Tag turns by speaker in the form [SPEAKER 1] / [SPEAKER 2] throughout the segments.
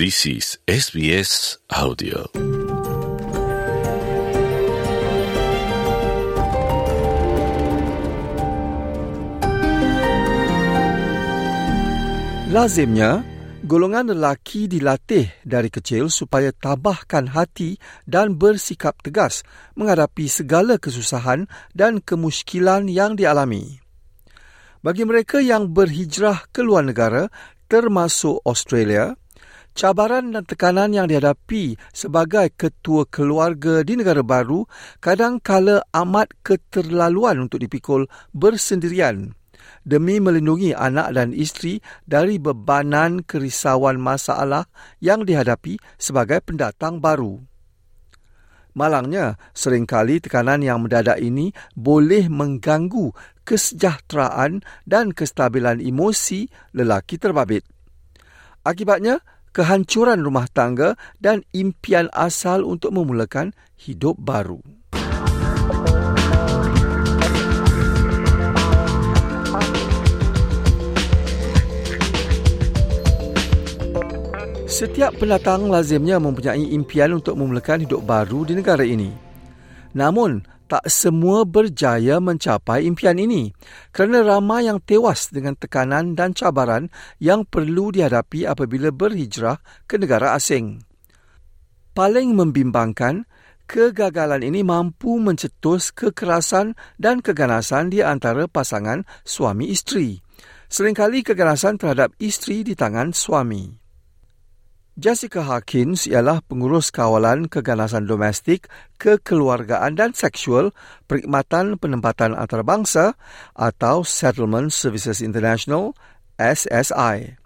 [SPEAKER 1] This is SBS Audio.
[SPEAKER 2] Lazimnya, golongan lelaki dilatih dari kecil supaya tabahkan hati dan bersikap tegas menghadapi segala kesusahan dan kemuskilan yang dialami. Bagi mereka yang berhijrah ke luar negara, termasuk Australia, cabaran dan tekanan yang dihadapi sebagai ketua keluarga di negara baru kadang-kala amat keterlaluan untuk dipikul bersendirian demi melindungi anak dan isteri dari bebanan kerisauan masalah yang dihadapi sebagai pendatang baru. Malangnya, seringkali tekanan yang mendadak ini boleh mengganggu kesejahteraan dan kestabilan emosi lelaki terbabit. Akibatnya, kehancuran rumah tangga dan impian asal untuk memulakan hidup baru. Setiap pendatang lazimnya mempunyai impian untuk memulakan hidup baru di negara ini. Namun, tak semua berjaya mencapai impian ini kerana ramai yang tewas dengan tekanan dan cabaran yang perlu dihadapi apabila berhijrah ke negara asing. Paling membimbangkan, kegagalan ini mampu mencetus kekerasan dan keganasan di antara pasangan suami isteri. Seringkali keganasan terhadap isteri di tangan suami. Jessica Hawkins ialah pengurus kawalan keganasan domestik, kekeluargaan dan seksual Perkhidmatan Penempatan Antarabangsa atau Settlement Services International, SSI.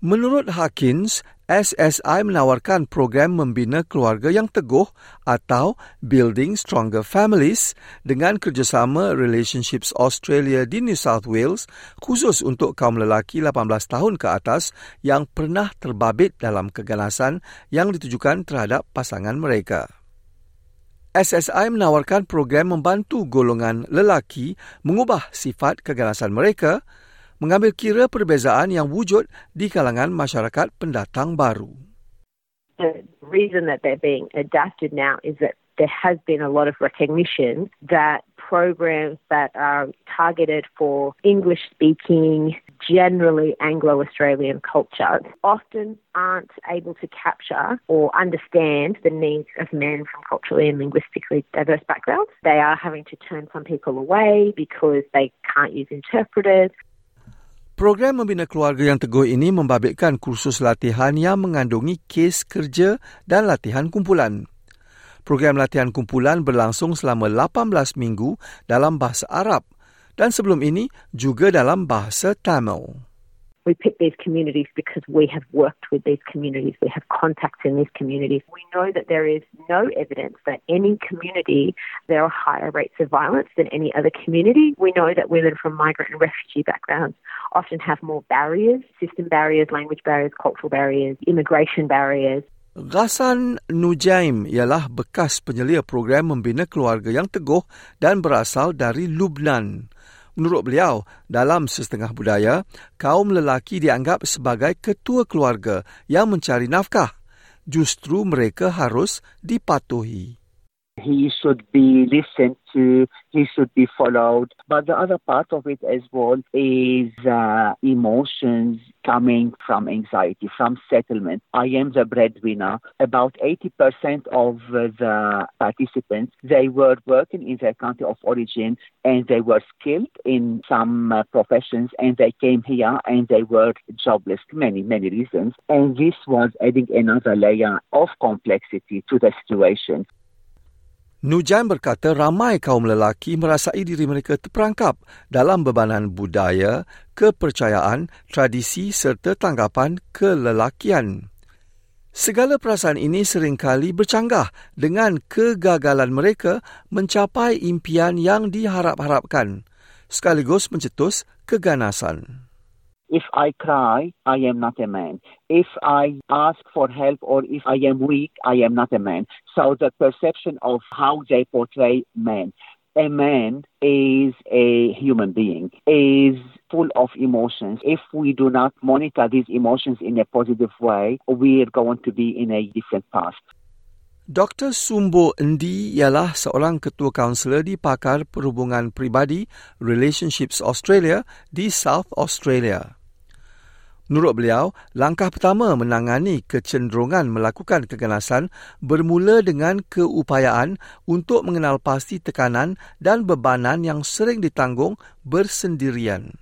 [SPEAKER 2] Menurut Hawkins, SSI menawarkan program membina keluarga yang teguh atau Building Stronger Families dengan kerjasama Relationships Australia di New South Wales khusus untuk kaum lelaki 18 tahun ke atas yang pernah terbabit dalam keganasan yang ditujukan terhadap pasangan mereka. SSI menawarkan program membantu golongan lelaki mengubah sifat keganasan mereka mengambil kira perbezaan yang wujud di kalangan masyarakat pendatang baru.
[SPEAKER 3] The reason that they're being adapted now is that there has been a lot of recognition that programs that are targeted for English speaking, generally Anglo Australian culture, often aren't able to capture or understand the needs of men from culturally and linguistically diverse backgrounds. They are having to turn some people away because they can't use interpreters.
[SPEAKER 2] Program Membina Keluarga yang Teguh ini membabitkan kursus latihan yang mengandungi kes kerja dan latihan kumpulan. Program latihan kumpulan berlangsung selama 18 minggu dalam bahasa Arab dan sebelum ini juga dalam bahasa Tamil.
[SPEAKER 3] We pick these communities because we have worked with these communities. We have contacts in these communities. We know that there is no evidence that any community there are higher rates of violence than any other community. We know that women from migrant and refugee backgrounds often have more barriers, system barriers, language barriers, cultural barriers, immigration barriers.
[SPEAKER 2] Ghassan Nujaim ialah bekas penyelia program membina keluarga yang teguh dan berasal dari Lubnan. Menurut beliau, dalam setengah budaya, kaum lelaki dianggap sebagai ketua keluarga yang mencari nafkah. Justru mereka harus dipatuhi.
[SPEAKER 4] He should be listened to, he should be followed. But the other part of it as well is uh, emotions coming from anxiety, from settlement. I am the breadwinner. About 80% of the participants, they were working in their country of origin and they were skilled in some uh, professions and they came here and they were jobless, many, many reasons. And this was adding another layer of complexity to the situation.
[SPEAKER 2] Nujan berkata ramai kaum lelaki merasai diri mereka terperangkap dalam bebanan budaya, kepercayaan, tradisi serta tanggapan kelelakian. Segala perasaan ini seringkali bercanggah dengan kegagalan mereka mencapai impian yang diharap-harapkan, sekaligus mencetus keganasan.
[SPEAKER 4] If I cry, I am not a man. If I ask for help or if I am weak, I am not a man. So the perception of how they portray men A man is a human being, is full of emotions. If we do not monitor these emotions in a positive way, we are going to be in a different path.
[SPEAKER 2] Dr. Sumbo Endi ialah seorang ketua kaunselor di Pakar Perhubungan Pribadi Relationships Australia di South Australia. Menurut beliau, langkah pertama menangani kecenderungan melakukan keganasan bermula dengan keupayaan untuk mengenal pasti tekanan dan bebanan yang sering ditanggung bersendirian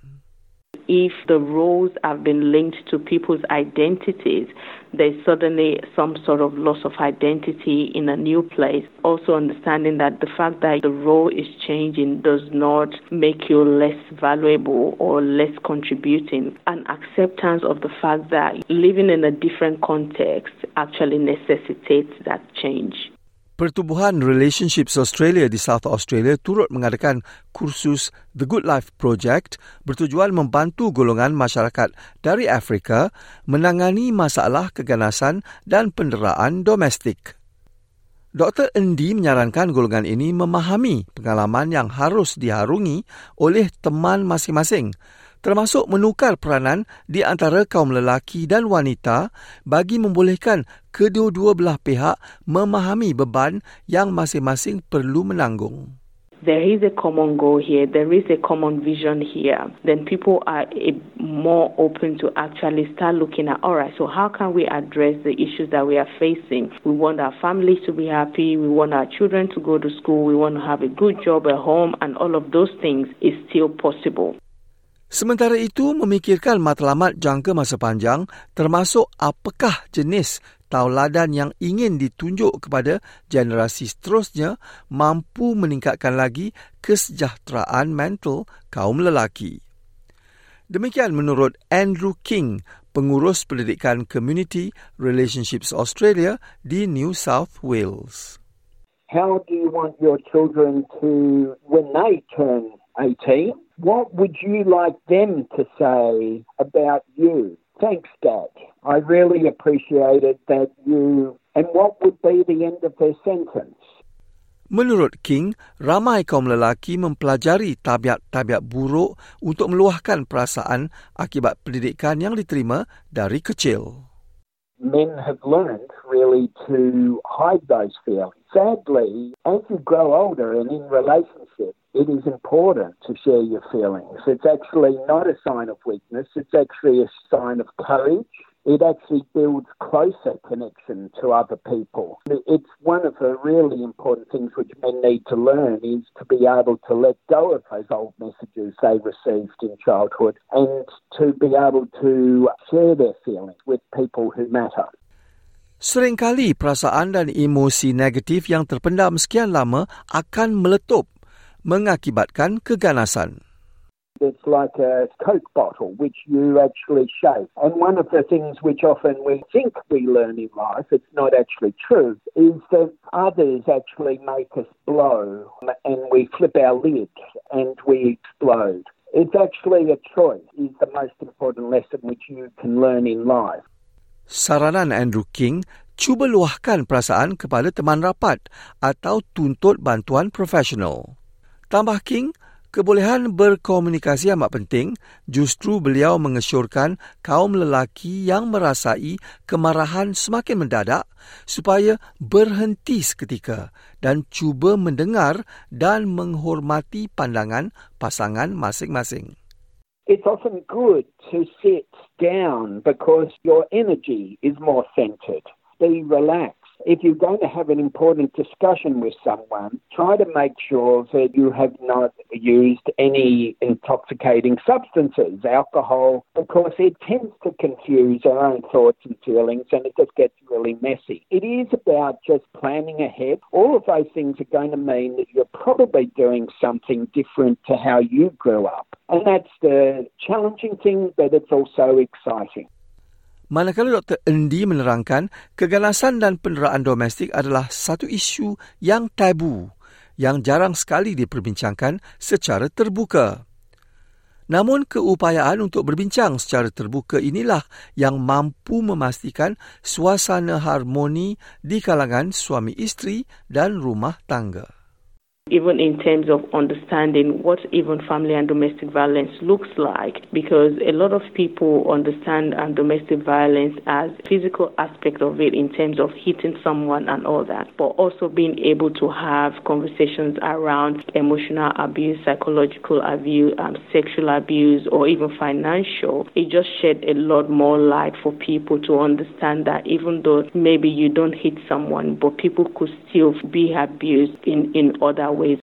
[SPEAKER 5] if the roles have been linked to people's identities, there's suddenly some sort of loss of identity in a new place. Also, understanding that the fact that the role is changing does not make you less valuable or less contributing. An acceptance of the fact that living in a different context actually necessitates that change.
[SPEAKER 2] Pertubuhan Relationships Australia di South Australia turut mengadakan kursus The Good Life Project bertujuan membantu golongan masyarakat dari Afrika menangani masalah keganasan dan penderaan domestik. Dr. Endi menyarankan golongan ini memahami pengalaman yang harus diharungi oleh teman masing-masing termasuk menukar peranan di antara kaum lelaki dan wanita bagi membolehkan kedua-dua belah pihak memahami beban yang masing-masing perlu menanggung.
[SPEAKER 5] There is a common goal here, there is a common vision here, then people are more open to actually start looking at, all right, so how can we address the issues that we are facing? We want our families to be happy, we want our children to go to school, we want to have a good job at home, and all of those things is still possible.
[SPEAKER 2] Sementara itu, memikirkan matlamat jangka masa panjang termasuk apakah jenis tauladan yang ingin ditunjuk kepada generasi seterusnya mampu meningkatkan lagi kesejahteraan mental kaum lelaki. Demikian menurut Andrew King, pengurus pendidikan Community Relationships Australia di New South Wales.
[SPEAKER 6] How do you want your children to, when they turn 18, what would you like them to say about you? Thanks, Dad. I really appreciated that you. And what would be the end of their sentence?
[SPEAKER 2] Menurut King, ramai kaum lelaki mempelajari tabiat-tabiat buruk untuk meluahkan perasaan akibat pendidikan yang diterima dari kecil.
[SPEAKER 6] Men have learned really to hide those feelings. Sadly, as you grow older and in relationships, it is important to share your feelings. It's actually not a sign of weakness, it's actually a sign of courage. It actually builds closer connection to other people. It's one of the really important things which men need to learn is to be able to let go of those old messages they received in childhood and to be able to share their feelings with people who matter.
[SPEAKER 2] Seringkali perasaan dan emosi negatif yang terpendam sekian lama akan meletup mengakibatkan keganasan.
[SPEAKER 6] It's like a Coke bottle, which you actually shake. And one of the things which often we think we learn in life, it's not actually true, is that others actually make us blow and we flip our lid and we explode. It's actually a choice, is the most important lesson which you can learn in life.
[SPEAKER 2] Saranan Andrew King, cuba luahkan perasaan kepada teman rapat atau tuntut bantuan profesional. Tambah King, kebolehan berkomunikasi amat penting. Justru beliau mengesyorkan kaum lelaki yang merasai kemarahan semakin mendadak supaya berhenti seketika dan cuba mendengar dan menghormati pandangan pasangan masing-masing.
[SPEAKER 6] It's often good to sit down because your energy is more centered. Be relaxed. If you're going to have an important discussion with someone, try to make sure that you have not used any intoxicating substances, alcohol, because it tends to confuse our own thoughts and feelings and it just gets really messy. It is about just planning ahead. All of those things are going to mean that you're probably doing something different to how you grew up. And that's the challenging thing, but it's also exciting.
[SPEAKER 2] Manakala Dr. Endi menerangkan keganasan dan penderaan domestik adalah satu isu yang tabu yang jarang sekali diperbincangkan secara terbuka. Namun keupayaan untuk berbincang secara terbuka inilah yang mampu memastikan suasana harmoni di kalangan suami isteri dan rumah tangga.
[SPEAKER 5] Even in terms of understanding what even family and domestic violence looks like, because a lot of people understand um, domestic violence as physical aspect of it in terms of hitting someone and all that, but also being able to have conversations around emotional abuse, psychological abuse, um, sexual abuse, or even financial. It just shed a lot more light for people to understand that even though maybe you don't hit someone, but people could still be abused in, in other ways.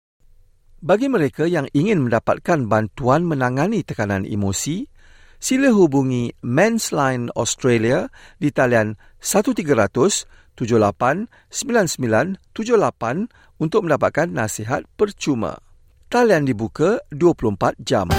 [SPEAKER 2] Bagi mereka yang ingin mendapatkan bantuan menangani tekanan emosi, sila hubungi Men's Line Australia di talian 1300 78 99 78 untuk mendapatkan nasihat percuma. Talian dibuka 24 jam.